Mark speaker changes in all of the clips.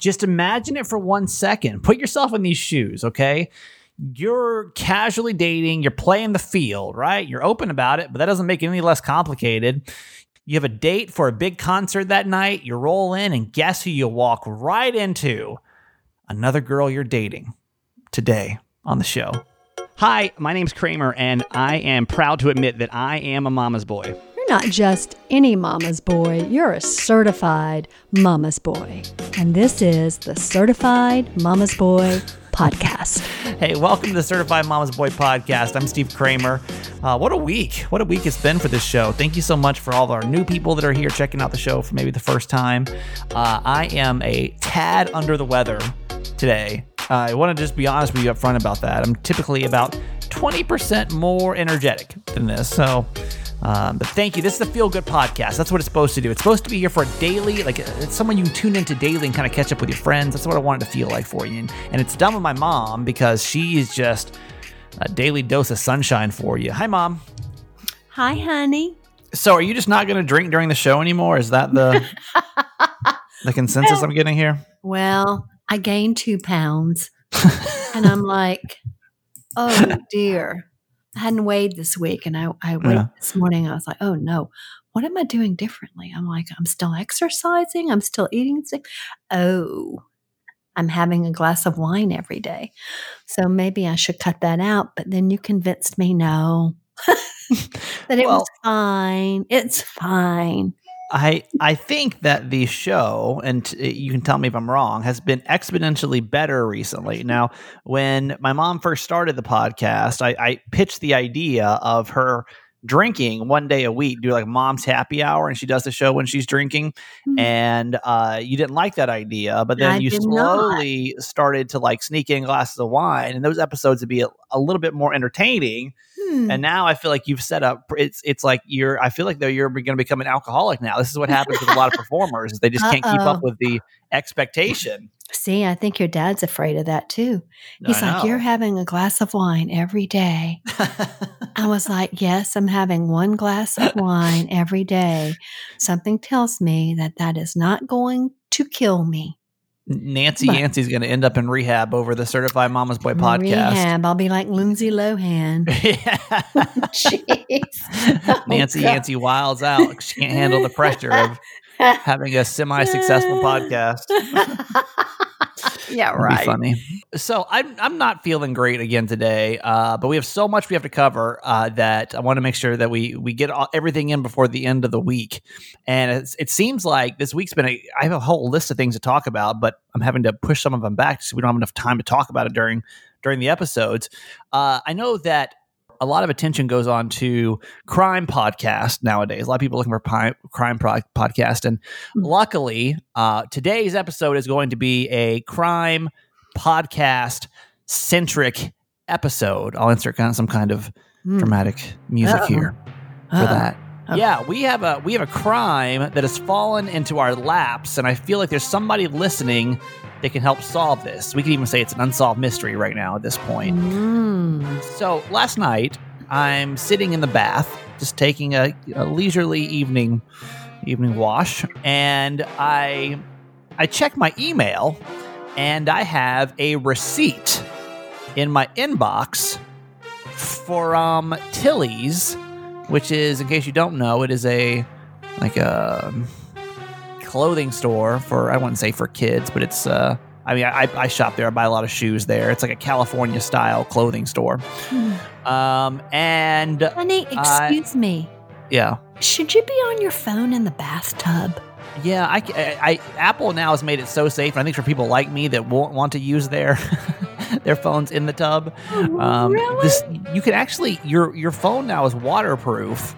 Speaker 1: Just imagine it for one second. Put yourself in these shoes, okay? You're casually dating, you're playing the field, right? You're open about it, but that doesn't make it any less complicated. You have a date for a big concert that night, you roll in, and guess who you walk right into? Another girl you're dating today on the show. Hi, my name's Kramer, and I am proud to admit that I am a mama's boy.
Speaker 2: Not just any mama's boy, you're a certified mama's boy. And this is the Certified Mama's Boy podcast.
Speaker 1: Hey, welcome to the Certified Mama's Boy podcast. I'm Steve Kramer. Uh, what a week. What a week it's been for this show. Thank you so much for all of our new people that are here checking out the show for maybe the first time. Uh, I am a tad under the weather today. Uh, I want to just be honest with you up front about that. I'm typically about 20% more energetic than this. So, um, but thank you. This is the Feel Good Podcast. That's what it's supposed to do. It's supposed to be here for a daily, like it's someone you tune into daily and kind of catch up with your friends. That's what I wanted to feel like for you. And, and it's done with my mom because she is just a daily dose of sunshine for you. Hi, mom.
Speaker 2: Hi, honey.
Speaker 1: So, are you just not going to drink during the show anymore? Is that the the consensus
Speaker 2: Well-
Speaker 1: I'm getting here?
Speaker 2: Well, I gained two pounds. and I'm like, oh dear. I hadn't weighed this week. And I, I weighed
Speaker 1: Yeah.
Speaker 2: this morning. I was like, oh no, what am I doing differently? I'm like, I'm still exercising. I'm still eating. sick. Oh, I'm having a glass of wine every day. So maybe I should cut that out. But then you convinced me no. that it
Speaker 1: Well-
Speaker 2: was fine. It's fine.
Speaker 1: I I think that the show, and t- you can tell me if I'm wrong, has been exponentially better recently. Now, when my mom first started the podcast, I, I pitched the idea of her drinking one day a week, do like mom's happy hour, and she does the show when she's drinking.
Speaker 2: Hmm.
Speaker 1: And uh, you didn't like that idea, but then
Speaker 2: I
Speaker 1: you
Speaker 2: did not.
Speaker 1: slowly started to like sneak in glasses of wine, and those episodes would be a, a little bit more entertaining.
Speaker 2: Hmm.
Speaker 1: And now I feel like you've set up. It's it's like you're. I feel like though you're going to become an alcoholic now. This is what happens with a lot of performers. is They just can't keep up with the expectation.
Speaker 2: See, I think your dad's afraid of that too. He's
Speaker 1: I
Speaker 2: like, You're having a glass of wine every day. I was like, Yes, I'm having one glass of wine every day. Something tells me that that is not going to kill me.
Speaker 1: Nancy
Speaker 2: But-
Speaker 1: Yancey's going to end up in rehab over the Certified Mama's Boy podcast.
Speaker 2: Rehab. I'll be like Lindsay Lohan. Jeez.
Speaker 1: Nancy
Speaker 2: Oh, God.
Speaker 1: Yancey wilds out. She can't handle the pressure of having a semi-successful podcast.
Speaker 2: yeah,
Speaker 1: That'd be
Speaker 2: right.
Speaker 1: funny. So I'm I'm not feeling great again today, uh, but we have so much we have to cover uh, that I want to make sure that we we get all, everything in before the end of the week. And it's, it seems like this week's been a I have a whole list of things to talk about, but I'm having to push some of them back so we don't have enough time to talk about it during during the episodes. Uh, I know that. A lot of attention goes on to crime podcast nowadays. A lot of people looking for pi- crime pro- podcast, and
Speaker 2: Mm.
Speaker 1: luckily, uh, today's episode is going to be a crime podcast centric episode. I'll insert kind of some kind of
Speaker 2: Hmm.
Speaker 1: dramatic music
Speaker 2: Uh-oh.
Speaker 1: here for
Speaker 2: Uh-oh.
Speaker 1: that.
Speaker 2: Okay.
Speaker 1: Yeah, we have a we have a crime that has fallen into our laps, and I feel like there's somebody listening that can help solve this. We can even say it's an unsolved mystery right now at this point.
Speaker 2: Mm.
Speaker 1: So last night, I'm sitting in the bath, just taking a, a leisurely evening evening wash, and I I check my email, and I have a receipt in my inbox from um Tilly's, which is, in case you don't know, it is a like a clothing store for I wouldn't say for kids, but it's uh I mean I, I shop there, I buy a lot of shoes there. It's like a California style clothing store. Um and
Speaker 2: Honey,
Speaker 1: I-
Speaker 2: excuse me.
Speaker 1: yeah.
Speaker 2: Should you be on your phone in the bathtub?
Speaker 1: Yeah, I, I, I Apple now has made it so safe. I think for people like me that won't want to use their their phones in the tub, um,
Speaker 2: really?
Speaker 1: this you can actually your your phone now is waterproof.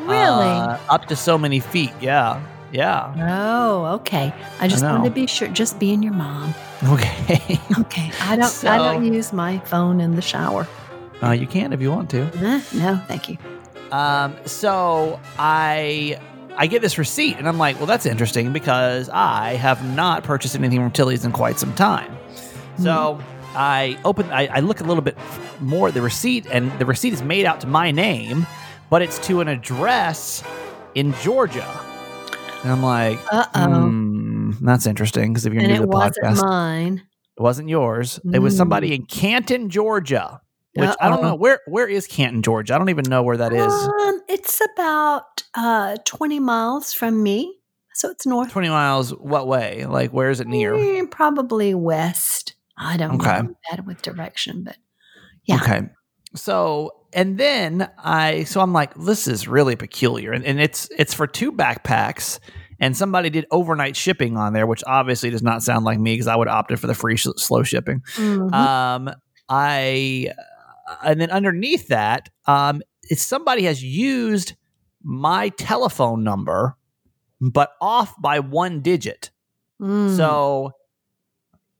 Speaker 2: really?
Speaker 1: uh, up to so many feet. Yeah, yeah.
Speaker 2: oh, okay. I just wanted to be sure. Just being your mom.
Speaker 1: Okay,
Speaker 2: Okay. I don't. I don't use my phone in the shower.
Speaker 1: uh, you can if you want to.
Speaker 2: No, thank you.
Speaker 1: Um, so I I get this receipt and I'm like, well, that's interesting because I have not purchased anything from Tilly's in quite some time. So I open, I, I look a little bit more at the receipt, and the receipt is made out to my name, but it's to an address in Georgia. And I'm like,
Speaker 2: Uh oh.
Speaker 1: hmm, That's interesting because if you're
Speaker 2: and
Speaker 1: new to
Speaker 2: it
Speaker 1: the
Speaker 2: wasn't
Speaker 1: podcast,
Speaker 2: mine.
Speaker 1: it wasn't yours. It was
Speaker 2: Mm.
Speaker 1: somebody in Canton, Georgia. Which I don't know where. Where is Canton, Georgia? I don't even know where that is.
Speaker 2: Um, it's about uh, 20 miles from me. So it's north.
Speaker 1: Twenty miles. What way? Like where is it near?
Speaker 2: Eh, probably west. I don't know.
Speaker 1: Okay.
Speaker 2: I'm bad with direction, but yeah.
Speaker 1: Okay. So and then I so I'm like, this is really peculiar. And, and it's it's for two backpacks. And somebody did overnight shipping on there, which obviously does not sound like me because I would opted for the free sh- slow shipping.
Speaker 2: Mhm.
Speaker 1: Um, I and then underneath that, um, it's somebody has used my telephone number, but off by one digit.
Speaker 2: Mm.
Speaker 1: So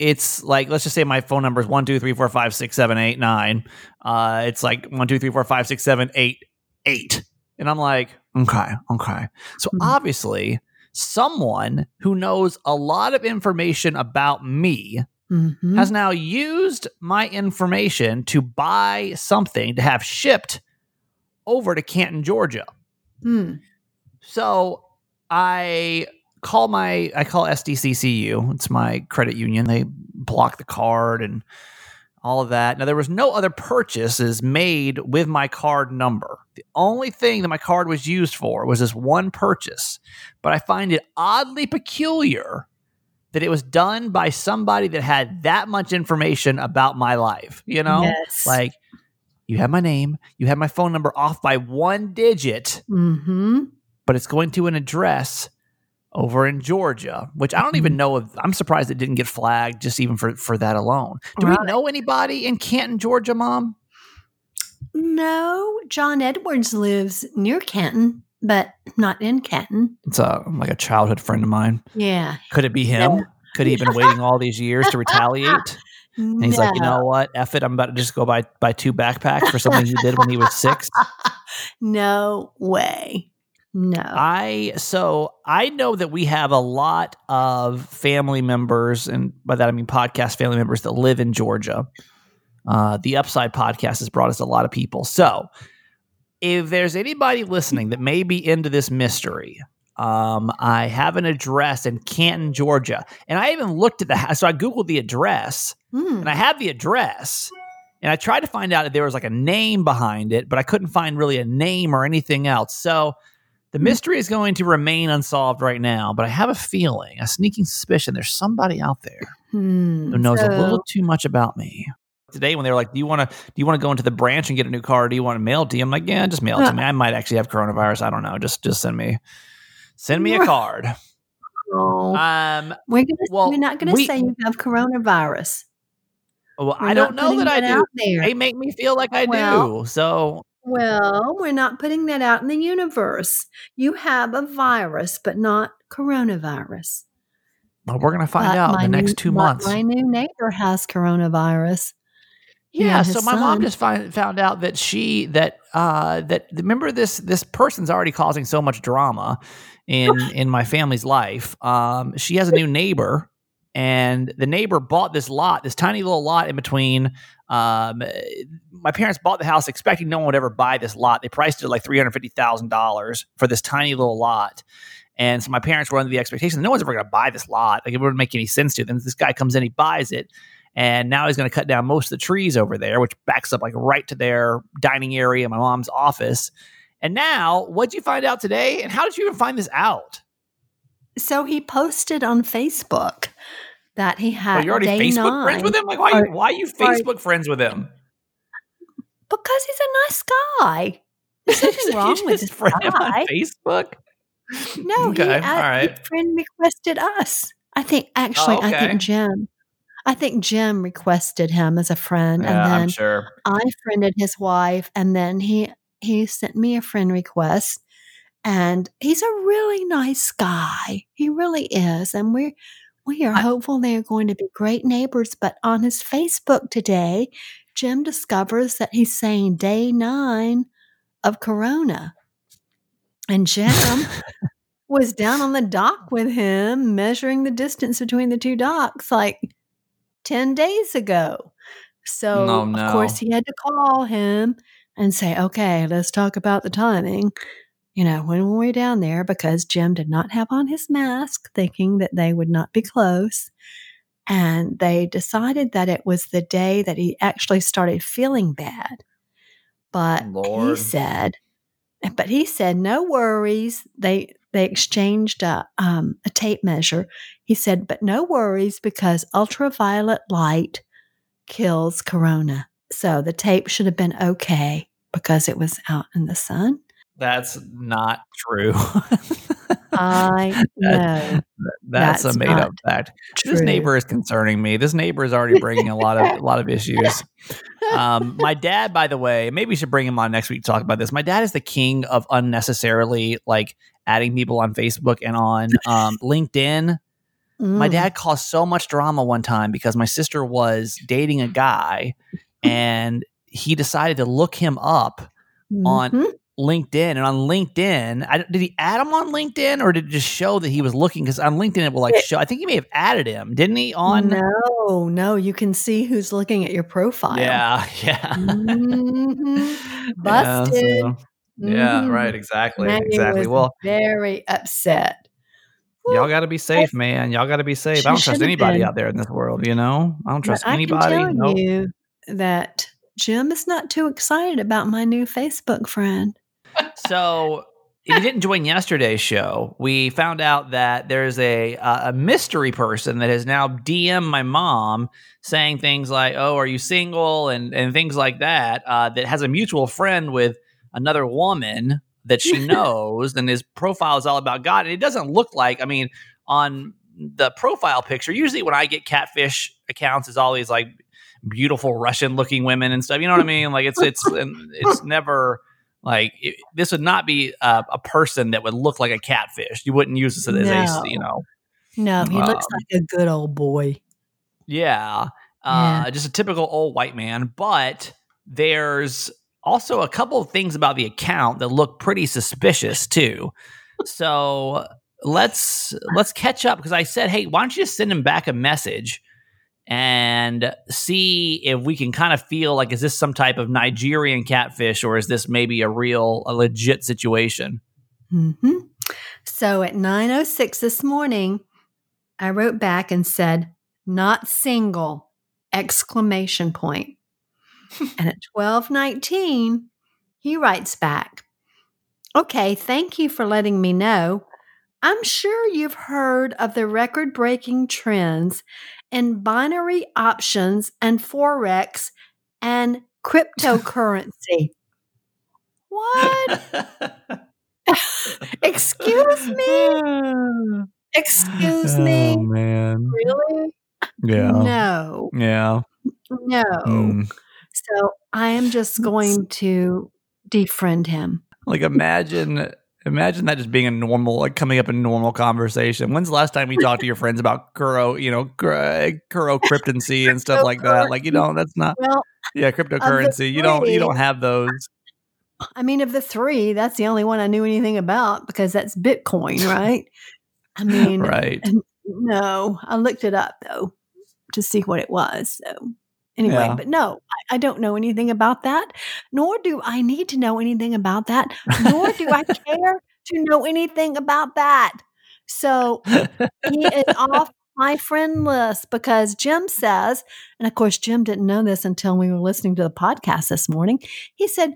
Speaker 1: it's like let's just say my phone number is one two three four five six seven eight nine. Uh, it's like one two three four five six seven eight eight, and I'm like, okay, okay. So
Speaker 2: Mhm.
Speaker 1: obviously, someone who knows a lot of information about me
Speaker 2: Mhm.
Speaker 1: has now used my information to buy something to have shipped over to Canton, Georgia.
Speaker 2: Mm.
Speaker 1: So I call my I call SDCCU. It's my credit union. They block the card and all of that. Now there was no other purchases made with my card number. The only thing that my card was used for was this one purchase. But I find it oddly peculiar that it was done by somebody that had that much information about my life. You know?
Speaker 2: yes.
Speaker 1: Like you have my name, you have my phone number off by one digit
Speaker 2: hmm
Speaker 1: but it's going to an address over in Georgia, which I don't even mm-hmm. know if I'm surprised it didn't get flagged just even for, for that alone. Do
Speaker 2: Right.
Speaker 1: we know anybody in Canton, Georgia, mom?
Speaker 2: No, John Edwards lives near Canton, but not in Canton.
Speaker 1: It's a, like a childhood friend of mine.
Speaker 2: Yeah.
Speaker 1: Could it be him? Could he have been waiting all these years to retaliate? And he's like, you know what? F it. I'm about to just go buy, buy two backpacks for something you did when he was six.
Speaker 2: no way. No.
Speaker 1: I so I know that we have a lot of family members, and by that I mean podcast family members that live in Georgia. Uh, the Upside podcast has brought us a lot of people. So, if there's anybody listening that may be into this mystery, um, I have an address in Canton, Georgia, and I even looked at the house. So I googled the address,
Speaker 2: Mm.
Speaker 1: and I have the address. And I tried to find out if there was like a name behind it, but I couldn't find really a name or anything else. So the mystery is going to remain unsolved right now, but I have a feeling, a sneaking suspicion, there's somebody out there
Speaker 2: Hmm.
Speaker 1: who knows a little too much about me. Today, when they were like, "Do you want to? Do you want to go into the branch and get a new car? Or do you want to mail it to you?" I'm like, "Yeah, just mail it to me. I might actually have coronavirus. I don't know. Just just send me send me a card."
Speaker 2: Oh,
Speaker 1: Um,
Speaker 2: we're gonna,
Speaker 1: well,
Speaker 2: we're not going to
Speaker 1: we-
Speaker 2: say you have coronavirus.
Speaker 1: well,
Speaker 2: We're
Speaker 1: I don't know that I do. They make me feel like I
Speaker 2: Well,
Speaker 1: do. So
Speaker 2: Well, we're not putting that out in the universe. You have a virus, but not coronavirus.
Speaker 1: well, we're gonna find
Speaker 2: But
Speaker 1: out in the next
Speaker 2: new-
Speaker 1: two
Speaker 2: my-
Speaker 1: months.
Speaker 2: My new neighbor has coronavirus.
Speaker 1: Yeah, so my mom just find, found out that she that uh that remember this this person's already causing so much drama in in my family's life. Um she has a new neighbor and the neighbor bought this lot, this tiny little lot in between um my parents bought the house expecting no one would ever buy this lot. They priced it like $350,000 for this tiny little lot. And so my parents were under the expectation that no one's ever going to buy this lot. Like it wouldn't make any sense to them. This guy comes in, he buys it, and now he's going to cut down most of the trees over there, which backs up like right to their dining area, my mom's office. And now, what'd you find out today? And how did you even find this out?
Speaker 2: So he posted on Facebook that he had
Speaker 1: Are you already Facebook
Speaker 2: nine
Speaker 1: friends with him? Like, why,
Speaker 2: Or-
Speaker 1: why are you Facebook friends with him?
Speaker 2: because he's a nice guy. There's nothing wrong with this
Speaker 1: friend him on
Speaker 2: guy.
Speaker 1: Facebook?
Speaker 2: No,
Speaker 1: Okay,
Speaker 2: he,
Speaker 1: all right.
Speaker 2: he friend requested us. I think actually, oh, I
Speaker 1: okay.
Speaker 2: think Jim. I think Jim requested him as a friend,
Speaker 1: Yeah,
Speaker 2: and
Speaker 1: I'm
Speaker 2: then
Speaker 1: sure.
Speaker 2: I friended his wife, and then he he sent me a friend request. And he's a really nice guy. He really is, and we're we are hopeful they are going to be great neighbors. But on his Facebook today, Jim discovers that he's saying day nine of Corona, and Jim was down on the dock with him, measuring the distance between the two docks, like ten days ago. So
Speaker 1: Oh,
Speaker 2: of course he had to call him and say, "Okay, let's talk about the timing." You know, when we were down there, because Jim did not have on his mask, thinking that they would not be close. And they decided that it was the day that he actually started feeling bad. But
Speaker 1: Lord.
Speaker 2: he said, but he said, no worries. They they exchanged a, um, a tape measure. He said, but no worries because ultraviolet light kills corona. So the tape should have been okay because it was out in the sun.
Speaker 1: That's not true.
Speaker 2: I know.
Speaker 1: That's,
Speaker 2: That's
Speaker 1: a made up fact. This neighbor is concerning me. This neighbor is already bringing a lot of a lot of issues. Um, my dad, by the way, maybe we should bring him on next week to talk about this. My dad is the king of unnecessarily like adding people on Facebook and on um, LinkedIn. My
Speaker 2: Mm.
Speaker 1: dad caused so much drama one time because my sister was dating a guy and he decided to look him up on
Speaker 2: Mhm.
Speaker 1: LinkedIn. And on LinkedIn, I, did he add him on LinkedIn or did it just show that he was looking? Because on LinkedIn, it will like show. I think he may have added him, didn't he? On
Speaker 2: no, no, you can see who's looking at your profile.
Speaker 1: yeah, yeah,
Speaker 2: Mhm.
Speaker 1: Yeah,
Speaker 2: Busted.
Speaker 1: so- yeah,
Speaker 2: Mhm.
Speaker 1: right, exactly,
Speaker 2: Maggie
Speaker 1: exactly. Well,
Speaker 2: very upset.
Speaker 1: y'all got to be safe, man. Y'all got to be safe. I don't trust anybody
Speaker 2: been.
Speaker 1: out there in this world. You know, I don't
Speaker 2: But
Speaker 1: trust
Speaker 2: I
Speaker 1: anybody.
Speaker 2: can tell
Speaker 1: Nope.
Speaker 2: you that Jim is not too excited about my new Facebook friend.
Speaker 1: So, if you didn't join yesterday's show, we found out that there's a uh, a mystery person that has now DM my mom saying things like, "Oh, are you single?" and and things like that. Uh, that has a mutual friend with another woman that she knows, and his profile is all about God. And it doesn't look like. I mean, on the profile picture, usually when I get catfish accounts, is always like beautiful Russian looking women and stuff. You know what I mean? Like it's it's and it's never like it, this would not be a, a person that would look like a catfish. You wouldn't use this as
Speaker 2: No.
Speaker 1: a you know.
Speaker 2: No, he looks
Speaker 1: Um,
Speaker 2: like a good old boy.
Speaker 1: Yeah. Uh, just a typical old white man. But there's also a couple of things about the account that look pretty suspicious too. So let's let's catch up because I said, hey, why don't you just send him back a message and see if we can kind of feel like is this some type of Nigerian catfish or is this maybe a real a legit situation?
Speaker 2: hmm So at 9:06 this morning, I wrote back and said, "Not single!" exclamation point. and at 12:19, he writes back, "Okay, thank you for letting me know. I'm sure you've heard of the record-breaking trends in binary options and forex and cryptocurrency." what? Excuse me? Excuse me?
Speaker 1: Oh man.
Speaker 2: Really?
Speaker 1: Yeah.
Speaker 2: No.
Speaker 1: Yeah.
Speaker 2: No.
Speaker 1: Mm.
Speaker 2: So I am just going to defriend him.
Speaker 1: Like imagine imagine that just being a normal like coming up in normal conversation. When's the last time you talked to your friends about Kuro, you know, Kuro, cryptancy and stuff like that? Like, you know, that's not
Speaker 2: Well,
Speaker 1: yeah, cryptocurrency. You don't you don't have those.
Speaker 2: I mean, of the three, that's the only one I knew anything about because that's Bitcoin, right? I mean,
Speaker 1: Right.
Speaker 2: no, I looked it up though to see what it was. So anyway,
Speaker 1: Yeah.
Speaker 2: but no, I, I don't know anything about that, nor do I need to know anything about that, nor do I care to know anything about that. So he is off my friend list because Jim says, and of course, Jim didn't know this until we were listening to the podcast this morning. He said,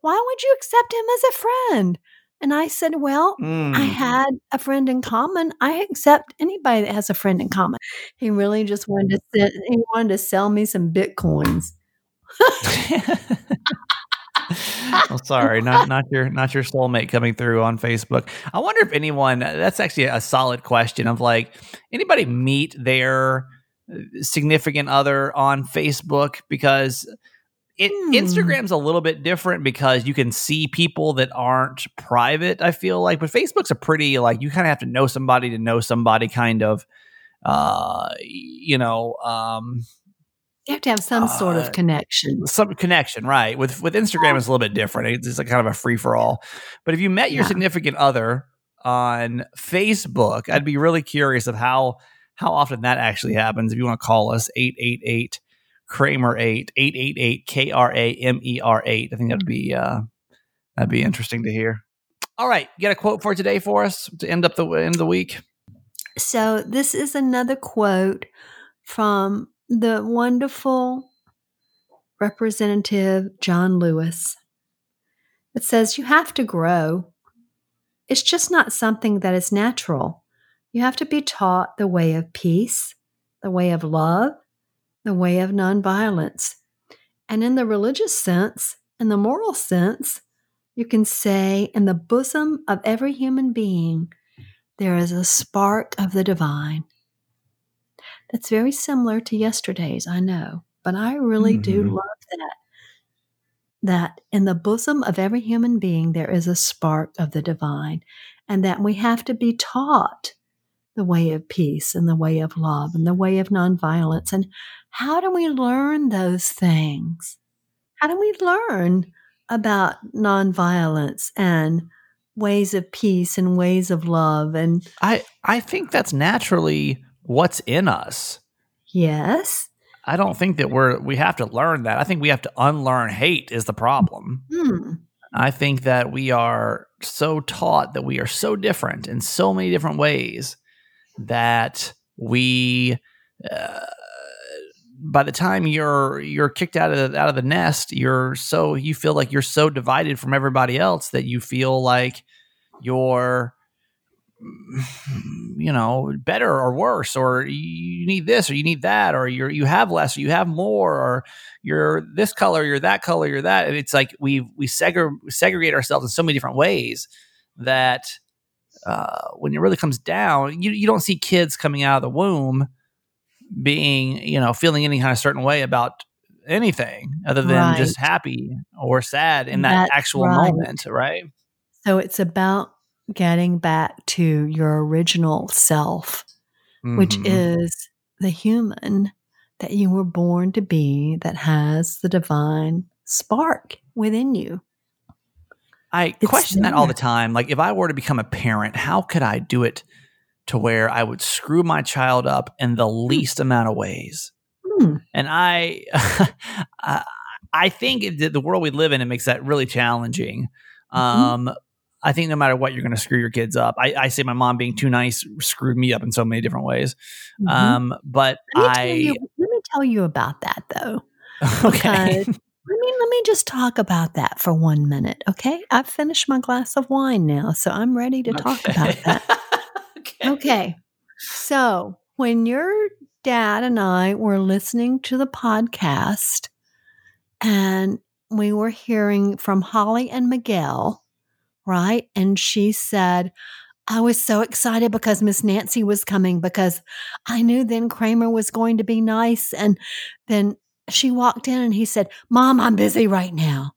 Speaker 2: Why would you accept him as a friend? And I said, Well, I
Speaker 1: Mm.
Speaker 2: had a friend in common. I accept anybody that has a friend in common. He really just wanted to send, he wanted to sell me some bitcoins.
Speaker 1: well, sorry, not not your not your soulmate coming through on Facebook. I wonder if anyone. That's actually a solid question. Of like, anybody meet their uh, significant other on Facebook because it
Speaker 2: Hmm.
Speaker 1: Instagram's a little bit different because you can see people that aren't private. I feel like, but Facebook's a pretty like you kind of have to know somebody to know somebody kind of. Uh, you know, um,
Speaker 2: You have to have some sort
Speaker 1: Uh,
Speaker 2: of connection.
Speaker 1: some connection, right? With with Instagram, it's a little bit different. It's just like kind of a free for all. But if you met your
Speaker 2: Yeah.
Speaker 1: significant other on Facebook, I'd be really curious of how how often that actually happens. If you want to call us 888 Kramer 8 888 K R A M E R 8. I think that'd be uh that'd be interesting to hear. All right, get a quote for today for us to end up the end of the week.
Speaker 2: So this is another quote from the wonderful Representative John Lewis. It says, You have to grow. It's just not something that is natural. You have to be taught the way of peace, the way of love, the way of nonviolence. And in the religious sense, in the moral sense, you can say, in the bosom of every human being, there is a spark of the divine. That's very similar to yesterday's, I know, but I really mm-hmm. do love that. That in the bosom of every human being, there is a spark of the divine, and that we have to be taught the way of peace and the way of love and the way of nonviolence. And how do we learn those things? How do we learn about nonviolence and ways of peace and ways of love and
Speaker 1: I I think that's naturally what's in us.
Speaker 2: Yes.
Speaker 1: I don't think that we're we have to learn that. I think we have to unlearn hate is the problem.
Speaker 2: Hmm.
Speaker 1: I think that we are so taught that we are so different in so many different ways that we uh, by the time you're you're kicked out of the, out of the nest, you're so you feel like you're so divided from everybody else that you feel like you're you know better or worse or you need this or you need that or you're you have less or you have more or you're this color you're that color you're that. It's like we we segre- segregate ourselves in so many different ways that uh, when it really comes down you, you don't see kids coming out of the womb being, you know, feeling any kind of certain way about anything other than right. just happy or sad in that That's actual right. moment, right?
Speaker 2: So it's about getting back to your original self, mm-hmm. which is the human that you were born to be that has the divine spark within you.
Speaker 1: I it's question that all the time. Like, if I were to become a parent, how could I do it to where I would screw my child up in the hmm. least amount of ways.
Speaker 2: Hmm.
Speaker 1: And I, I think that the world we live in it makes that really challenging. Mm-hmm. Um, I think no matter what, you're going to screw your kids up. I, I, say my mom being too nice screwed me up in so many different ways. Mm-hmm. Um, but
Speaker 2: let
Speaker 1: I
Speaker 2: you, let me tell you about that though.
Speaker 1: okay.
Speaker 2: Because, me let me just talk about that for one minute, okay? I've finished my glass of wine now, so I'm ready to talk about that.
Speaker 1: okay.
Speaker 2: Okay. So when your dad and I were listening to the podcast and we were hearing from Holly and Miguel, right? And she said, I was so excited because Miss Nancy was coming because I knew then Kramer was going to be nice. And then she walked in and he said, Mom, I'm busy right now.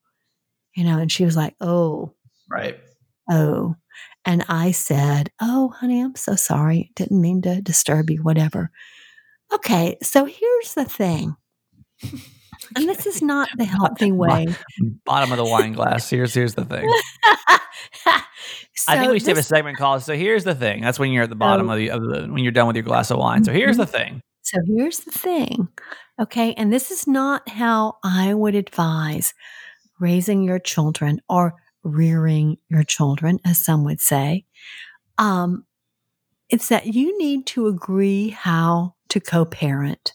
Speaker 2: You know, and she was like, Oh,
Speaker 1: right.
Speaker 2: Oh, and I said, Oh, honey, I'm so sorry. Didn't mean to disturb you, whatever. Okay, so here's the thing. And this is not the healthy way.
Speaker 1: Bottom of the wine glass. Here's here's the thing. so I think we should this, have a segment called "So here's the thing." That's when you're at the bottom of, the, of the when you're done with your glass of wine. So here's the mm-hmm. thing.
Speaker 2: So here's the thing. Okay, and this is not how I would advise raising your children or rearing your children, as some would say. Um, it's that you need to agree how to co parent.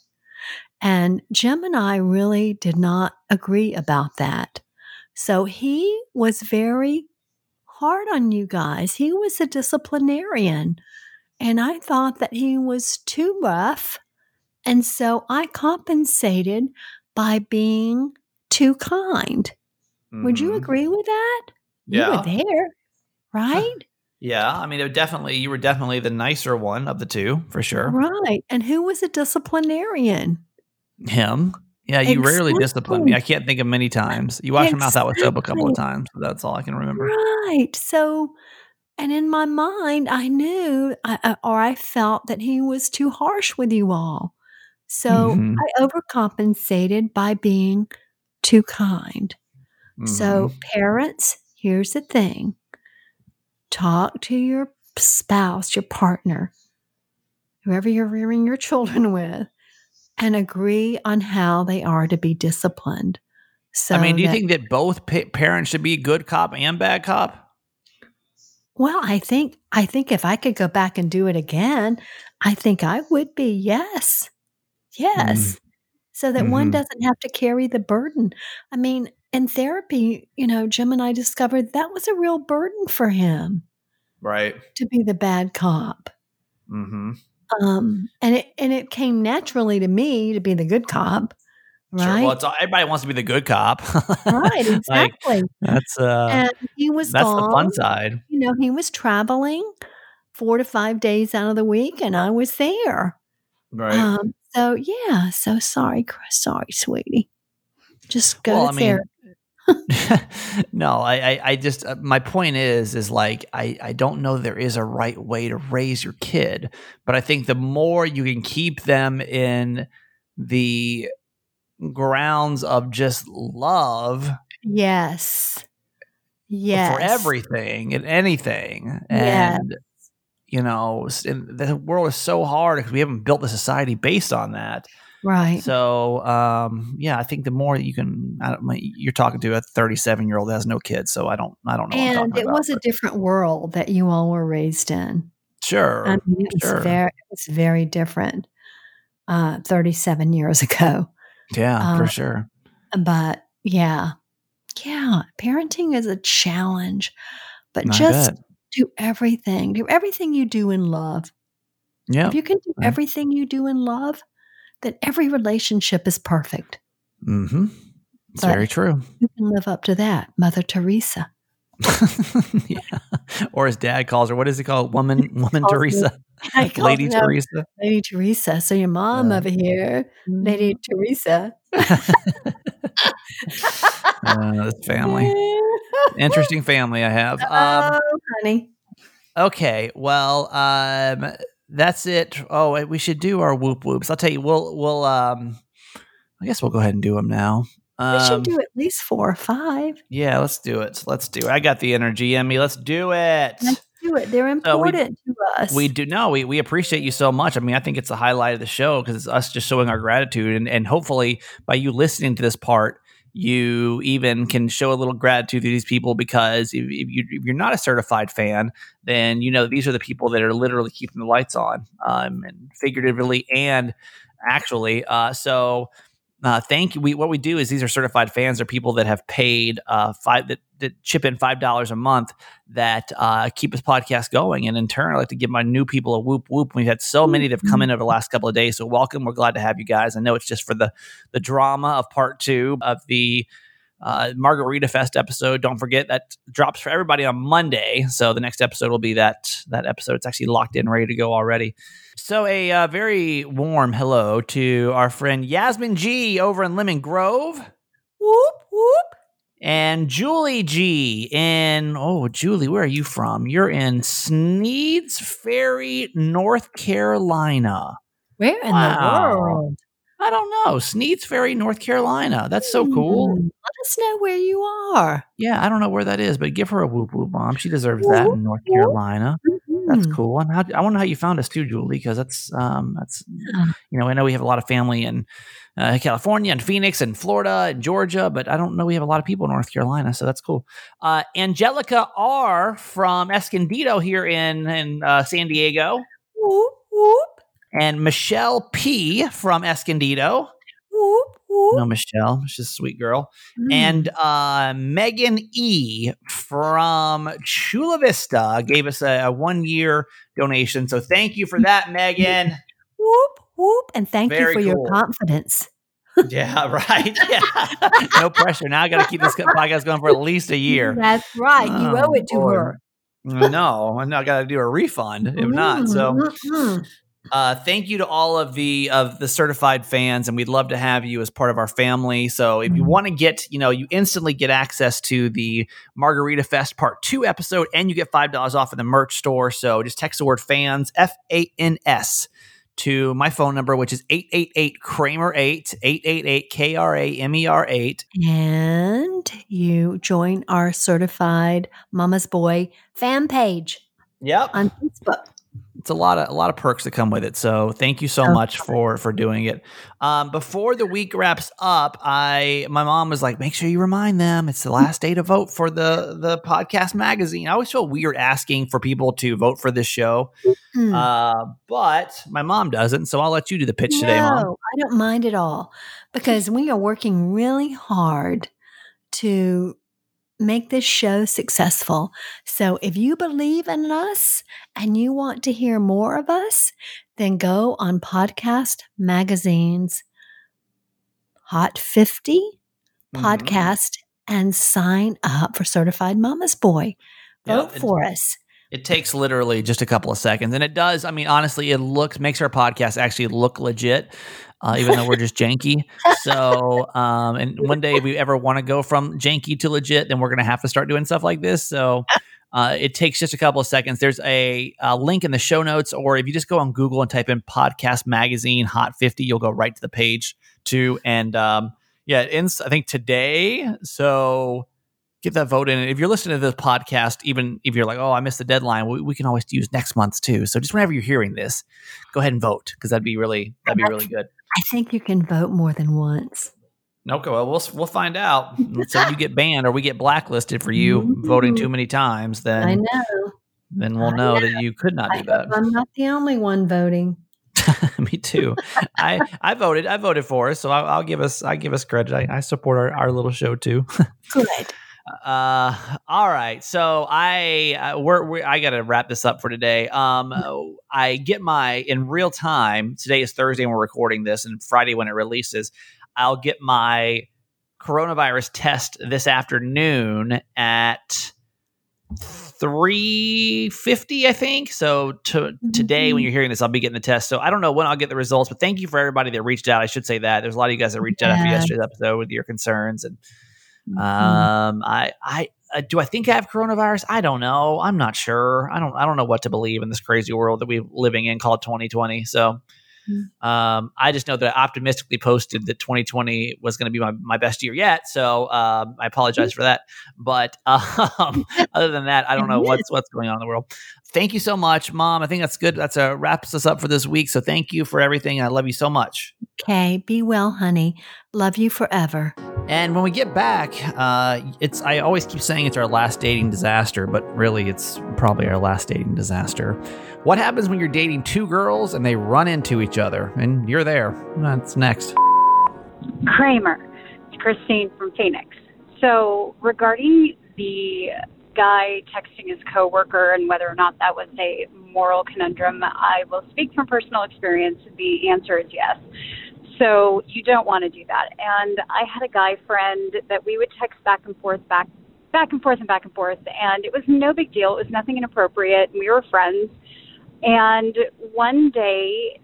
Speaker 2: And Jim and I really did not agree about that. So he was very hard on you guys. He was a disciplinarian. And I thought that he was too rough. And so I compensated by being too kind. Mm-hmm. Would you mm-hmm. agree with that?
Speaker 1: Yeah.
Speaker 2: You were there, right?
Speaker 1: yeah. I mean, it definitely, you were definitely the nicer one of the two, for sure.
Speaker 2: Right. And who was a disciplinarian?
Speaker 1: Him. Yeah, you exactly. rarely discipline me. I can't think of many times. You wash exactly. your mouth out with soap a couple of times. That's all I can remember.
Speaker 2: Right. So, and in my mind, I knew I, or I felt that he was too harsh with you all. So mm-hmm. I overcompensated by being too kind. Mm-hmm. So, parents, here's the thing talk to your spouse, your partner, whoever you're rearing your children with, and agree on how they are to be disciplined. So
Speaker 1: I mean, do you that, think that both pa- parents should be good cop and bad cop?
Speaker 2: Well, I think I think if I could go back and do it again, I think I would be. Yes. Yes. So that one
Speaker 1: Mhm.
Speaker 2: doesn't have to carry the burden. I mean, in therapy, you know, Jim and I discovered that was a real burden for him
Speaker 1: Right.
Speaker 2: to be the bad cop.
Speaker 1: Mm-hmm.
Speaker 2: Um, and it and it came naturally to me to be the good cop,
Speaker 1: Sure.
Speaker 2: right?
Speaker 1: Well, it's everybody wants to be the good cop.
Speaker 2: right,
Speaker 1: like
Speaker 2: exactly.
Speaker 1: that's uh,
Speaker 2: and he was
Speaker 1: that's
Speaker 2: gone.
Speaker 1: the fun side.
Speaker 2: You know, he was traveling four to five days out of the week, and I was there.
Speaker 1: Right.
Speaker 2: Um, so yeah, so sorry, Sorry, sweetie. Just go
Speaker 1: Well,
Speaker 2: to
Speaker 1: I mean, no, I, I, I just, uh, my point is, is like, I, I don't know there is a right way to raise your kid, but I think the more you can keep them in the grounds of just love
Speaker 2: Yes. Yes.
Speaker 1: for everything and anything,
Speaker 2: Yes.
Speaker 1: You know, and the world is so hard because we haven't built the society based on that.
Speaker 2: Right.
Speaker 1: So, um, yeah, I think the more you can, I don't, you're talking to a 37 year old that has no kids, so I don't, I don't know.
Speaker 2: and it
Speaker 1: about,
Speaker 2: was a different world that you all were raised in.
Speaker 1: sure,
Speaker 2: I mean, it was
Speaker 1: sure.
Speaker 2: very, it was very different. Uh, 37 years ago.
Speaker 1: yeah, for
Speaker 2: uh,
Speaker 1: sure.
Speaker 2: But yeah, yeah, parenting is a challenge, but
Speaker 1: I
Speaker 2: just
Speaker 1: bet.
Speaker 2: Do everything. Do everything you do in love.
Speaker 1: Yeah,
Speaker 2: If you can do everything you do in love, then every relationship is perfect.
Speaker 1: mm-hmm. It's
Speaker 2: But-
Speaker 1: very true.
Speaker 2: You can live up to that, Mother Teresa.
Speaker 1: yeah, or his dad calls her. What does he call it? woman? Woman Teresa, Lady Teresa.
Speaker 2: Lady Teresa. So your mom
Speaker 1: Yeah.
Speaker 2: over here, Lady Teresa.
Speaker 1: Uh, this family, interesting family I have. Um,
Speaker 2: oh, honey.
Speaker 1: Okay, well, um, that's it. Oh, we should do our whoop whoops. I'll tell you, we'll we'll um, I guess we'll go ahead and do them now.
Speaker 2: We should
Speaker 1: Um,
Speaker 2: do at least four or five.
Speaker 1: yeah, let's do it. Let's do it. I got the energy in me. Let's do it.
Speaker 2: Let's do it. They're
Speaker 1: So we-
Speaker 2: important to us.
Speaker 1: We do no, we, we appreciate you so much. I mean, I think it's the highlight of the show because it's us just showing our gratitude and, and hopefully by you listening to this part, you even can show a little gratitude to these people because if, if, you, if you're not a certified fan, then you know these are the people that are literally keeping the lights on, um, and figuratively and actually. Uh, so uh, thank you. We, what we do is these are certified fans are people that have paid uh, five that, that chip in five dollars a month that uh, keep this podcast going. And in turn, I like to give my new people a whoop whoop. We've had so many that have come in over the last couple of days. So welcome. We're glad to have you guys. I know it's just for the the drama of part two of the uh, Margarita Fest episode. Don't forget that drops for everybody on Monday. So the next episode will be that that episode. It's actually locked in, ready to go already. So a uh, very warm hello to our friend Yasmin G over in Lemon Grove.
Speaker 2: whoop whoop.
Speaker 1: And Julie G in oh Julie, where are you from? You're in Sneads Ferry, North Carolina.
Speaker 2: Where in
Speaker 1: Wow.
Speaker 2: the world?
Speaker 1: I don't know. Sneads Ferry, North Carolina. That's so cool.
Speaker 2: Hmm, Let us know where you are.
Speaker 1: Yeah, I don't know where that is, but give her a whoop whoop mom. She deserves that in North
Speaker 2: Whoop,
Speaker 1: Carolina. That's
Speaker 2: Mhm.
Speaker 1: cool. And how, I wonder how you found us too, Julie, because that's um that's
Speaker 2: Yeah.
Speaker 1: you know I know we have a lot of family in uh, California and Phoenix and Florida and Georgia, but I don't know we have a lot of people in North Carolina, so that's cool. Uh, Angelica R from Escondido here in in uh, San Diego,
Speaker 2: Whoop whoop
Speaker 1: and Michelle P from Escondido.
Speaker 2: whoop.
Speaker 1: No, Michelle, she's a sweet girl.
Speaker 2: Mm.
Speaker 1: And uh, Megan E from Chula Vista gave us a, a one year donation. So thank you for that, Megan.
Speaker 2: whoop whoop. And thank you
Speaker 1: Very
Speaker 2: for your confidence.
Speaker 1: yeah, right. Yeah. no pressure. Now I got to keep this podcast going for at least a year.
Speaker 2: That's right. you
Speaker 1: Oh,
Speaker 2: owe it to her.
Speaker 1: No, I know I got to do a refund if not. So
Speaker 2: Mm-mm.
Speaker 1: Uh, thank you to all of the of the certified fans, and we'd love to have you as part of our family. So if you
Speaker 2: Mhm.
Speaker 1: want to get, you know, you instantly get access to the Margarita Fest Part Two episode, and you get five dollars off of the merch store. So just text the word fans F A N S to my phone number, which is eight eight eight Kramer eight eight eight eight K R A M E R eight.
Speaker 2: and you join our certified Mama's Boy fan page
Speaker 1: Yep.
Speaker 2: on Facebook.
Speaker 1: It's a lot of a lot of perks that come with it. So thank you so much for for doing it. Um, before the week wraps up, I my mom was like, make sure you remind them it's the last day to vote for the the podcast magazine. I always feel weird asking for people to vote for this show,
Speaker 2: Hmm.
Speaker 1: uh, but my mom doesn't, so I'll let you do the pitch today, mom.
Speaker 2: I don't mind at all because we are working really hard to make this show successful. So if you believe in us and you want to hear more of us, then go on Podcast Magazine's Hot 50
Speaker 1: Mhm.
Speaker 2: podcast and sign up for Certified Mama's Boy. Vote
Speaker 1: it's-
Speaker 2: for us.
Speaker 1: It takes literally just a couple of seconds, and it does. I mean, honestly, it looks makes our podcast actually look legit, uh, even though we're just janky. So, um, and one day if we ever want to go from janky to legit, then we're gonna have to start doing stuff like this. So. Uh, it takes just a couple of seconds. There's a, a link in the show notes, or if you just go on Google and type in podcast magazine hot 50, you'll go right to the page too. And um, yeah, it ends, I think, today. So get that vote in. And if you're listening to this podcast, even if you're like, oh, I missed the deadline, we, we can always use next month's too. So just whenever you're hearing this, go ahead and vote because that'd be really that'd be really good.
Speaker 2: I think you can vote more than once.
Speaker 1: Okay, well, we'll we'll find out. So if you get banned or we get blacklisted for you voting too many times, Then I
Speaker 2: know.
Speaker 1: then we'll
Speaker 2: I
Speaker 1: know that you could not
Speaker 2: I
Speaker 1: do
Speaker 2: hope
Speaker 1: that.
Speaker 2: I'm not the only one voting.
Speaker 1: Me too. I I voted. I voted for us, so I'll, I'll give us I give us credit. I, I support our, our little show too.
Speaker 2: Good.
Speaker 1: Uh, all right. So I uh, we're, we I got to wrap this up for today. Um, I get my in real time. Today is Thursday, and we're recording this, and Friday when it releases, I'll get my coronavirus test this afternoon at three fifty, I think. So to, today, when you're hearing this, I'll be getting the test. So I don't know when I'll get the results, but thank you for everybody that reached out. I should say that there's a lot of you guys that reached out after
Speaker 2: Yeah.
Speaker 1: yesterday's episode with your concerns and
Speaker 2: Mhm.
Speaker 1: um, I, I, uh, do I think I have coronavirus? I don't know. I'm not sure. I don't, I don't know what to believe in this crazy world that we're living in called 2020. So, um, I just know that I optimistically posted that 2020 was going to be my, my best year yet. So, um, I apologize for that. But, um, other than that, I don't know what's, what's going on in the world. Thank you so much, mom. I think that's good. That's a wraps us up for this week. So thank you for everything. I love you so much.
Speaker 2: Okay, be well, honey. Love you forever.
Speaker 1: And when we get back, uh, it's I always keep saying it's our last dating disaster, but really it's probably our last dating disaster. What happens when you're dating two girls and they run into each other and you're there? That's next.
Speaker 3: Kramer. It's Christine from Phoenix. So, regarding the guy texting his coworker and whether or not that was a moral conundrum, I will speak from personal experience. The answer is yes. So, you don't want to do that. And I had a guy friend that we would text back and forth, back back and forth and back and forth, and it was no big deal. It was nothing inappropriate. We were friends. And one day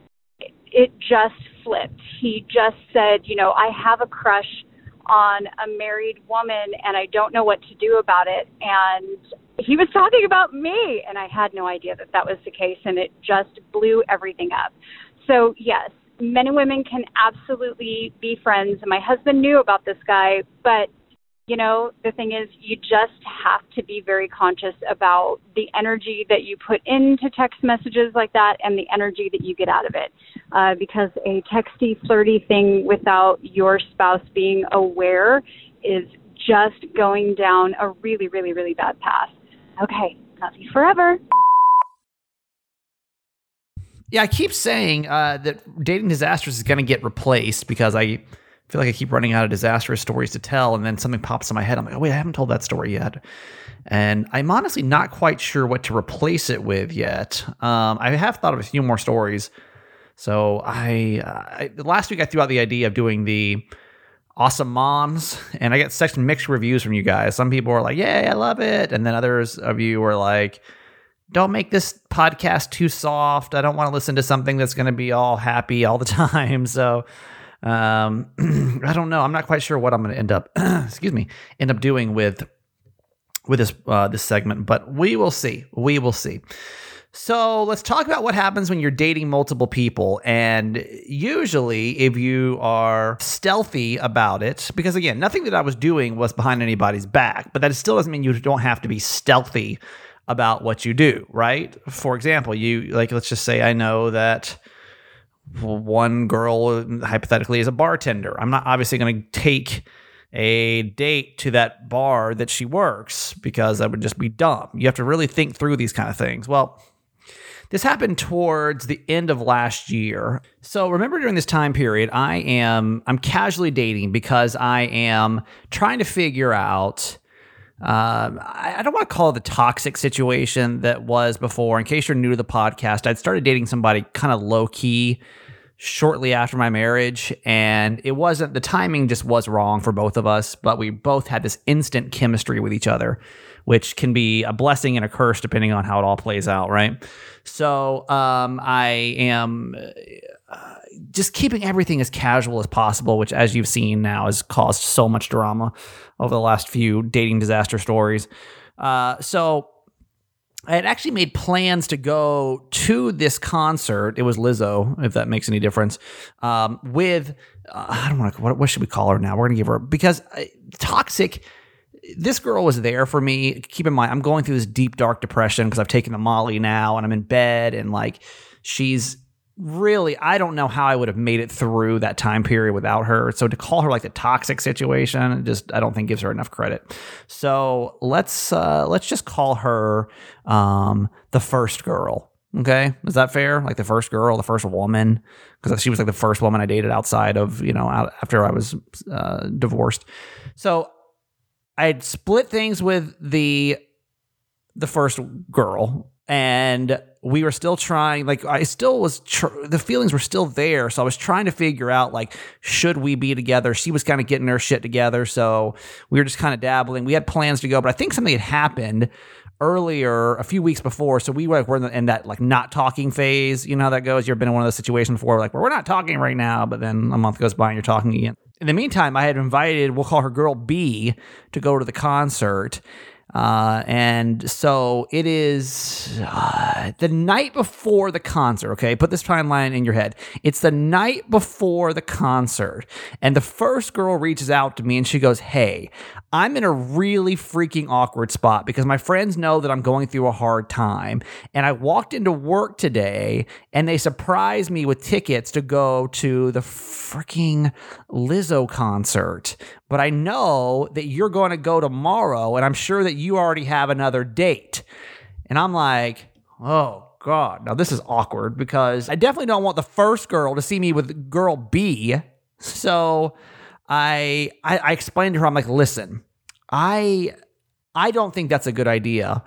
Speaker 3: it just flipped. He just said, you know, I have a crush on a married woman and I don't know what to do about it. And he was talking about me, and I had no idea that that was the case, and it just blew everything up. So, yes, men and women can absolutely be friends. And my husband knew about this guy, but you know, the thing is, you just have to be very conscious about the energy that you put into text messages like that and the energy that you get out of it. Uh, because a texty, flirty thing without your spouse being aware is just going down a really, really, really bad path. Okay, love you forever.
Speaker 1: Yeah, I keep saying uh, that dating disasters is going to get replaced because I feel like I keep running out of disastrous stories to tell, and then something pops in my head. I'm like, oh wait, I haven't told that story yet, and I'm honestly not quite sure what to replace it with yet. Um, I have thought of a few more stories. So I, I last week I threw out the idea of doing the awesome moms, and I get such mixed reviews from you guys. Some people are like, "Yay, I love it," and then others of you were like don't make this podcast too soft. I don't want to listen to something that's going to be all happy all the time. So, um, I don't know. I'm not quite sure what I'm going to end up, excuse me, end up doing with with this uh, this segment, but we will see. We will see. So let's talk about what happens when you're dating multiple people. And usually, if you are stealthy about it, because again, nothing that I was doing was behind anybody's back, but that still doesn't mean you don't have to be stealthy about what you do, right? For example, you like let's just say I know that one girl hypothetically is a bartender. I'm not obviously going to take a date to that bar that she works because that would just be dumb. You have to really think through these kind of things. Well, this happened towards the end of last year. So remember during this time period, I am I'm casually dating because I am trying to figure out um, I, I, don't want to call it the toxic situation that was before. In case you're new to the podcast, I'd started dating somebody kind of low key shortly after my marriage, and it wasn't the timing just was wrong for both of us, but we both had this instant chemistry with each other, which can be a blessing and a curse depending on how it all plays out, right? So um, I am. Uh, just keeping everything as casual as possible, which, as you've seen now, has caused so much drama over the last few dating disaster stories. Uh, so I had actually made plans to go to this concert. It was Lizzo, if that makes any difference. Um, with uh, I don't want to. What, what, should we call her now? We're gonna give her because uh, toxic. This girl was there for me. Keep in mind, I'm going through this deep dark depression because I've taken the Molly now, and I'm in bed, and like she's really, I don't know how I would have made it through that time period without her. So to call her like the toxic situation, just I don't think gives her enough credit. So let's uh, let's just call her um, the first girl. Okay, is that fair? Like the first girl, the first woman, because she was like the first woman I dated outside of you know after I was uh, divorced. So I had split things with the the first girl and we were still trying like i still was tr- the feelings were still there. So i was trying to figure out like should we be together? She was kind of getting her shit together so we were just kind of dabbling. We had plans to go but i think something had happened earlier a few weeks before. So we were, were in, the, in, that like not talking phase. You know how that goes? You've been in one of those situations before like well, we're not talking right now but then a month goes by and you're talking again? In the meantime i had invited we'll call her girl b to go to the concert uh, and so it is uh, the night before the concert. Okay, put this timeline in your head. It's the night before the concert, and the first girl reaches out to me and she goes, "Hey, I'm in a really freaking awkward spot because my friends know that I'm going through a hard time, and I walked into work today and they surprised me with tickets to go to the freaking Lizzo concert, but I know that you're going to go tomorrow, and I'm sure that you already have another date. And I'm like, oh, God. Now, this is awkward because I definitely don't want the first girl to see me with girl B. So I, I, I explained to her, I'm like, listen, I, I don't think that's a good idea.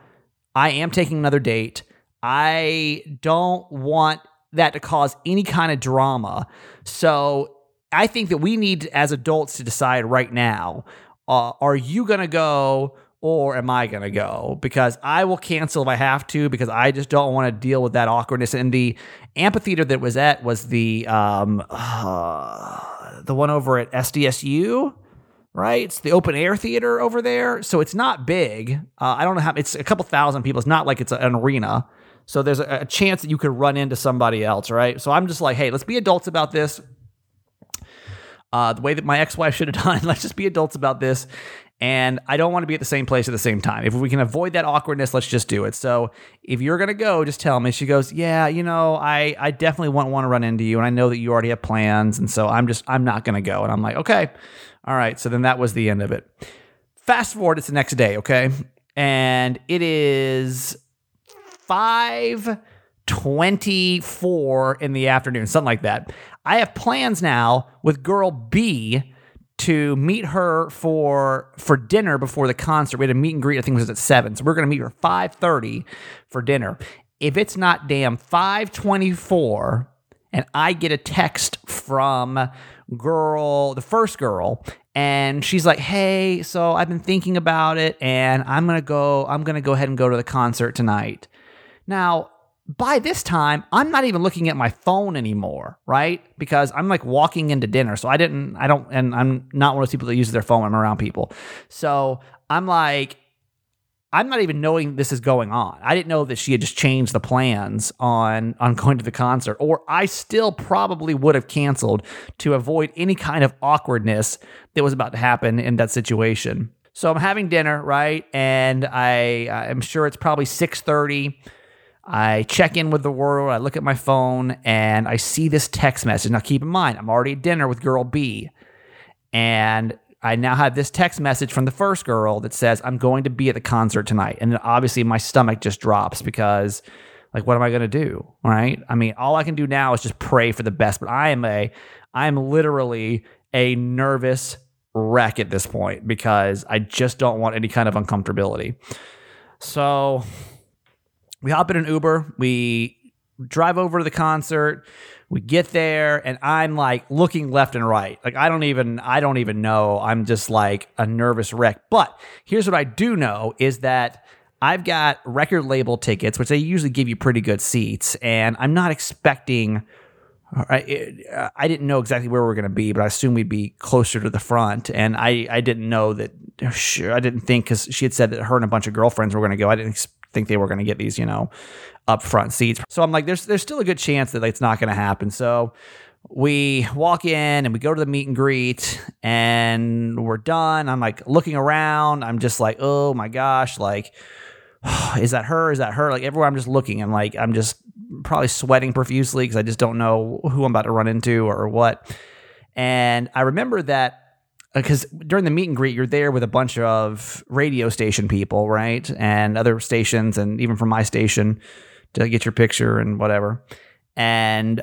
Speaker 1: I am taking another date. I don't want that to cause any kind of drama. So I think that we need, as adults, to decide right now uh, are you going to go or am I going to go? Because I will cancel if I have to because I just don't want to deal with that awkwardness. And the amphitheater that was at was the um, uh, the one over at SDSU, right? It's the open air theater over there, so it's not big. Uh, I don't know how it's a couple thousand people. It's not like it's an arena. So there's a, a chance that you could run into somebody else, right? So I'm just like, hey, let's be adults about this uh, the way that my ex-wife should have done. Let's just be adults about this. And I don't want to be at the same place at the same time. If we can avoid that awkwardness, let's just do it. So if you're gonna go, just tell me. She goes, Yeah, you know, I I definitely won't want to run into you, and I know that you already have plans, and so I'm just I'm not gonna go. And I'm like, okay, all right. So then that was the end of it. Fast forward, it's the next day, okay, and it is five 24 in the afternoon, something like that. I have plans now with girl B to meet her for for dinner before the concert. We had a meet and greet. I think it was at seven, so we're gonna meet her five thirty for dinner. If it's not damn five twenty four, and I get a text from girl, the first girl, and she's like, "Hey, so I've been thinking about it, and I'm gonna go. I'm gonna go ahead and go to the concert tonight." Now, by this time, I'm not even looking at my phone anymore, right? Because I'm like walking into dinner. So I didn't, I don't, and I'm not one of those people that uses their phone when I'm around people. So I'm like, I'm not even knowing this is going on. I didn't know that she had just changed the plans on on going to the concert, or I still probably would have canceled to avoid any kind of awkwardness that was about to happen in that situation. So I'm having dinner, right? And I I'm sure it's probably 6:30. I check in with the world, I look at my phone and I see this text message. Now keep in mind, I'm already at dinner with girl B. And I now have this text message from the first girl that says, I'm going to be at the concert tonight. And then obviously my stomach just drops because, like, what am I going to do? Right. I mean, all I can do now is just pray for the best. But I am a, I am literally a nervous wreck at this point because I just don't want any kind of uncomfortability. So we hop in an Uber. We drive over to the concert. We get there and I'm like looking left and right. Like I don't even I don't even know. I'm just like a nervous wreck. But here's what I do know is that I've got record label tickets, which they usually give you pretty good seats, and I'm not expecting uh, I, uh, I didn't know exactly where we were going to be, but I assumed we'd be closer to the front. And I, I didn't know that, oh, sure, I didn't think because she had said that her and a bunch of girlfriends were going to go. I didn't think they were going to get these, you know, up front seats. So I'm like, there's there's still a good chance that it's not going to happen. So we walk in and we go to the meet and greet and we're done. I'm like looking around. I'm just like, oh my gosh, like, is that her? Is that her? Like everywhere I'm just looking. I'm like, I'm just probably sweating profusely because I just don't know who I'm about to run into or what. And I remember that because uh, during the meet and greet, you're there with a bunch of radio station people, right? And other stations, and even from my station to get your picture and whatever. And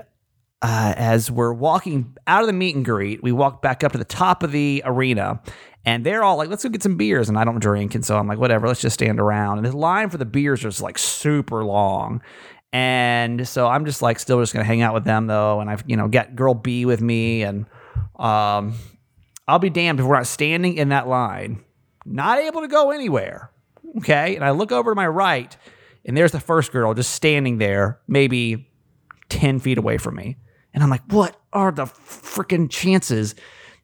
Speaker 1: uh, as we're walking out of the meet and greet, we walk back up to the top of the arena, and they're all like, "Let's go get some beers." And I don't drink, and so I'm like, "Whatever, let's just stand around." And the line for the beers is like super long, and so I'm just like still just gonna hang out with them though, and I've you know got girl B with me, and um, I'll be damned if we're not standing in that line, not able to go anywhere. Okay, and I look over to my right, and there's the first girl just standing there, maybe ten feet away from me, and I'm like, what are the freaking chances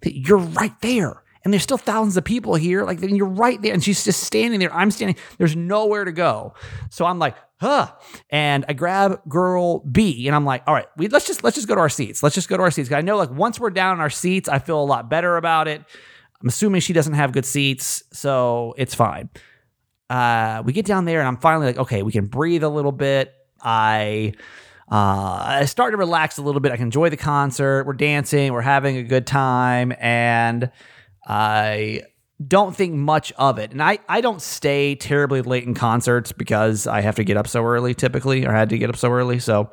Speaker 1: that you're right there? And there's still thousands of people here. Like, then you're right there, and she's just standing there. I'm standing. There's nowhere to go. So I'm like, huh. And I grab girl B, and I'm like, all right, we let's just let's just go to our seats. Let's just go to our seats. I know like once we're down in our seats, I feel a lot better about it. I'm assuming she doesn't have good seats, so it's fine. Uh, we get down there, and I'm finally like, okay, we can breathe a little bit. I. Uh, I start to relax a little bit. I can enjoy the concert. We're dancing. We're having a good time. And I don't think much of it. And I, I don't stay terribly late in concerts because I have to get up so early typically, or had to get up so early. So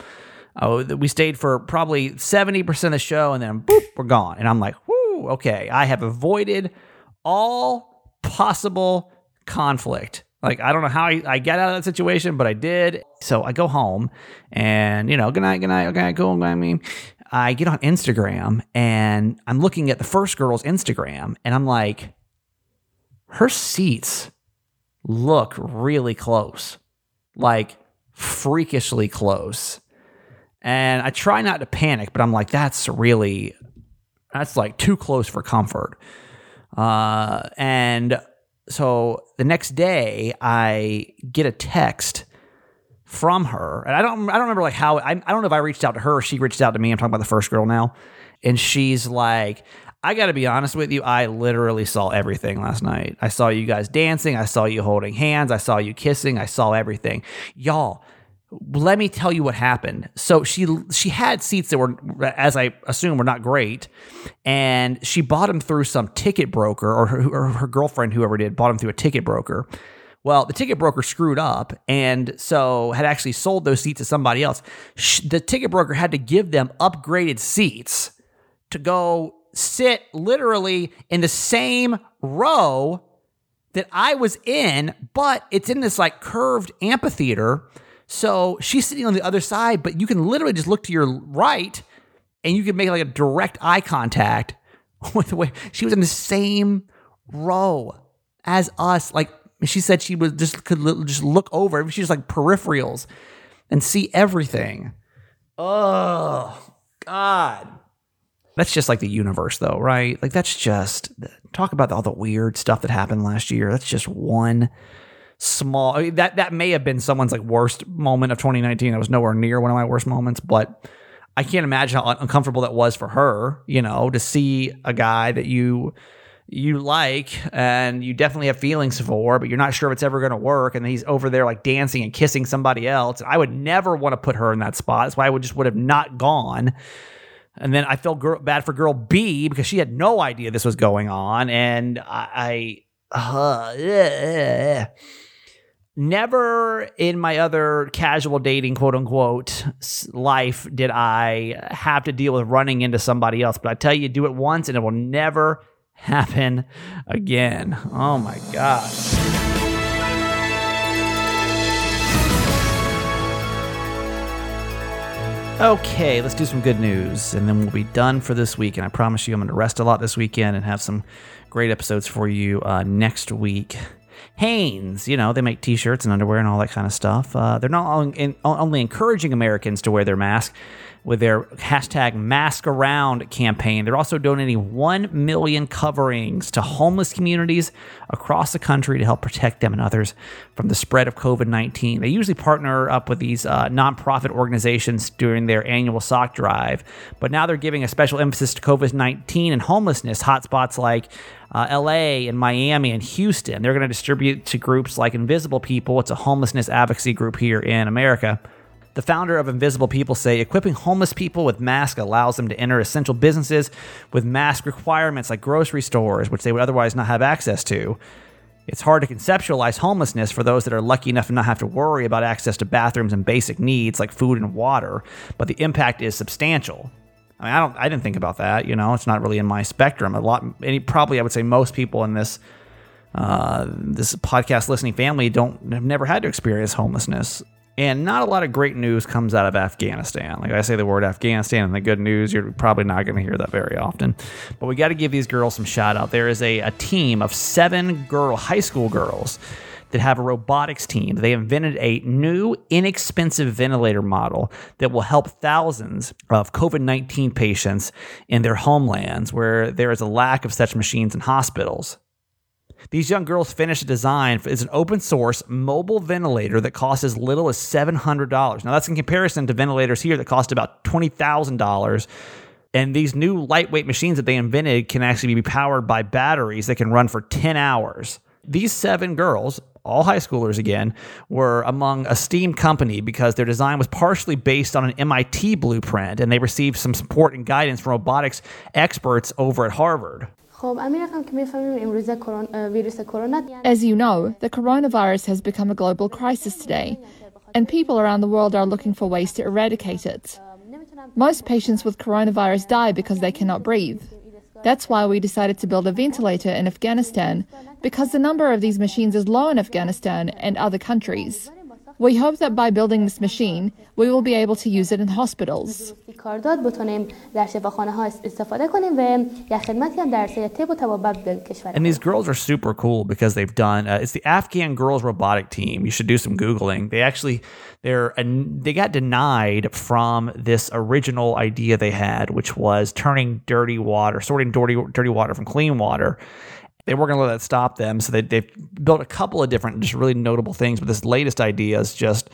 Speaker 1: uh, we stayed for probably 70% of the show and then boop, we're gone. And I'm like, whoo, okay, I have avoided all possible conflict. Like, I don't know how I, I get out of that situation, but I did. So I go home and, you know, good night, good night, okay, cool. I mean, I get on Instagram and I'm looking at the first girl's Instagram and I'm like, her seats look really close, like freakishly close. And I try not to panic, but I'm like, that's really, that's like too close for comfort. Uh, and so the next day, I get a text from her, and I don't I don't remember like how I, I don't know if I reached out to her she reached out to me. I'm talking about the first girl now, and she's like, I got to be honest with you. I literally saw everything last night. I saw you guys dancing. I saw you holding hands. I saw you kissing. I saw everything, y'all. Let me tell you what happened. So she she had seats that were, as I assume, were not great, and she bought them through some ticket broker or her, or her girlfriend, whoever did, bought them through a ticket broker. Well, the ticket broker screwed up and so had actually sold those seats to somebody else. The ticket broker had to give them upgraded seats to go sit literally in the same row that I was in, but it's in this like curved amphitheater. So she's sitting on the other side, but you can literally just look to your right and you can make like a direct eye contact with the way she was in the same row as us. Like she said she was just could just look over. She was like peripherals and see everything. Oh God. That's just like the universe, though, right? Like that's just talk about all the weird stuff that happened last year. That's just one small. I mean, that that may have been someone's like worst moment of 2019. It was nowhere near one of my worst moments, but I can't imagine how uncomfortable that was for her. You know, to see a guy that you you like and you definitely have feelings for, but you're not sure if it's ever going to work. And he's over there like dancing and kissing somebody else. And I would never want to put her in that spot. That's why I would just would have not gone. And then I felt girl, bad for girl B because she had no idea this was going on. And I, I uh, never in my other casual dating, quote unquote, life did I have to deal with running into somebody else. But I tell you, do it once and it will never happen again. Oh my God. Okay, let's do some good news and then we'll be done for this week. And I promise you, I'm going to rest a lot this weekend and have some great episodes for you uh, next week. Hanes, you know, they make t shirts and underwear and all that kind of stuff. Uh, they're not only encouraging Americans to wear their mask, with their hashtag mask around campaign. They're also donating 1 million coverings to homeless communities across the country to help protect them and others from the spread of COVID 19. They usually partner up with these uh, nonprofit organizations during their annual sock drive, but now they're giving a special emphasis to COVID 19 and homelessness hotspots like uh, LA and Miami and Houston. They're going to distribute to groups like Invisible People, it's a homelessness advocacy group here in America. The founder of Invisible People say equipping homeless people with masks allows them to enter essential businesses with mask requirements like grocery stores, which they would otherwise not have access to. It's hard to conceptualize homelessness for those that are lucky enough to not have to worry about access to bathrooms and basic needs like food and water, but the impact is substantial. I mean, I don't, I didn't think about that. You know, it's not really in my spectrum. A lot, any, probably, I would say most people in this uh, this podcast listening family don't have never had to experience homelessness. And not a lot of great news comes out of Afghanistan. Like I say the word Afghanistan and the good news, you're probably not going to hear that very often. But we got to give these girls some shout out. There is a, a team of seven girl high school girls that have a robotics team. They invented a new, inexpensive ventilator model that will help thousands of COVID 19 patients in their homelands where there is a lack of such machines in hospitals. These young girls finished a design as an open source mobile ventilator that costs as little as $700. Now, that's in comparison to ventilators here that cost about $20,000. And these new lightweight machines that they invented can actually be powered by batteries that can run for 10 hours. These seven girls, all high schoolers again, were among a STEAM company because their design was partially based on an MIT blueprint and they received some support and guidance from robotics experts over at Harvard.
Speaker 4: As you know, the coronavirus has become a global crisis today, and people around the world are looking for ways to eradicate it. Most patients with coronavirus die because they cannot breathe. That's why we decided to build a ventilator in Afghanistan, because the number of these machines is low in Afghanistan and other countries. We hope that by building this machine, we will be able to use it in hospitals.
Speaker 1: And these girls are super cool because they've done uh, it's the Afghan girls robotic team. You should do some googling. They actually they're they got denied from this original idea they had, which was turning dirty water, sorting dirty dirty water from clean water they weren't going to let that stop them. So they, they've built a couple of different, just really notable things. But this latest idea is just,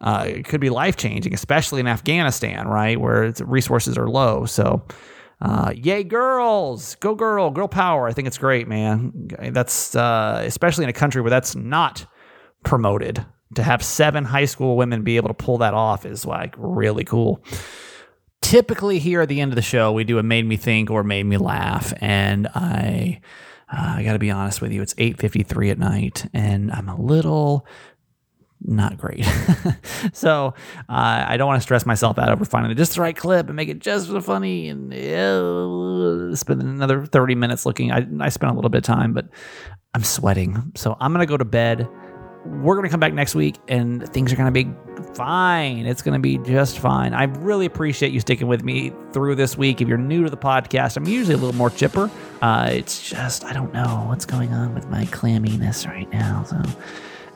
Speaker 1: uh, it could be life changing, especially in Afghanistan, right? Where resources are low. So, uh, yay, girls, go girl, girl power. I think it's great, man. That's, uh, especially in a country where that's not promoted. To have seven high school women be able to pull that off is like really cool typically here at the end of the show we do a made me think or made me laugh and i uh, I got to be honest with you. It's 8:53 at night, and I'm a little not great. so uh, I don't want to stress myself out over finding just the right clip and make it just funny and uh, spend another 30 minutes looking. I, I spent a little bit of time, but I'm sweating. So I'm going to go to bed we're going to come back next week and things are going to be fine. It's going to be just fine. I really appreciate you sticking with me through this week. If you're new to the podcast, I'm usually a little more chipper. Uh, it's just, I don't know what's going on with my clamminess right now. So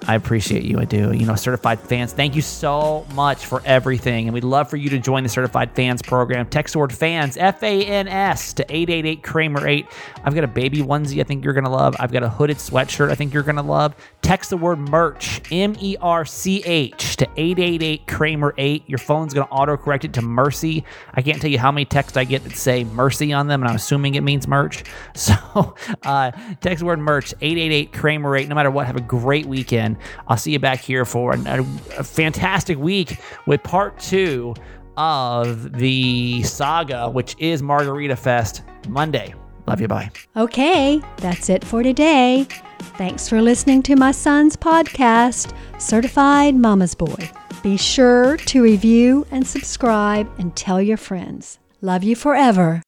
Speaker 1: I appreciate you. I do. You know, certified fans, thank you so much for everything. And we'd love for you to join the certified fans program. Text the word fans, F A N S, to 888 Kramer 8. I've got a baby onesie I think you're going to love. I've got a hooded sweatshirt I think you're going to love. Text the word merch, M E R C H, to 888 Kramer 8. Your phone's going to autocorrect it to Mercy. I can't tell you how many texts I get that say Mercy on them, and I'm assuming it means merch. So uh, text the word merch, 888 Kramer 8. No matter what, have a great weekend. I'll see you back here for a, a, a fantastic week with part two of the saga, which is Margarita Fest Monday. Love you. Bye.
Speaker 2: Okay, that's it for today. Thanks for listening to my son's podcast, Certified Mama's Boy. Be sure to review and subscribe and tell your friends. Love you forever.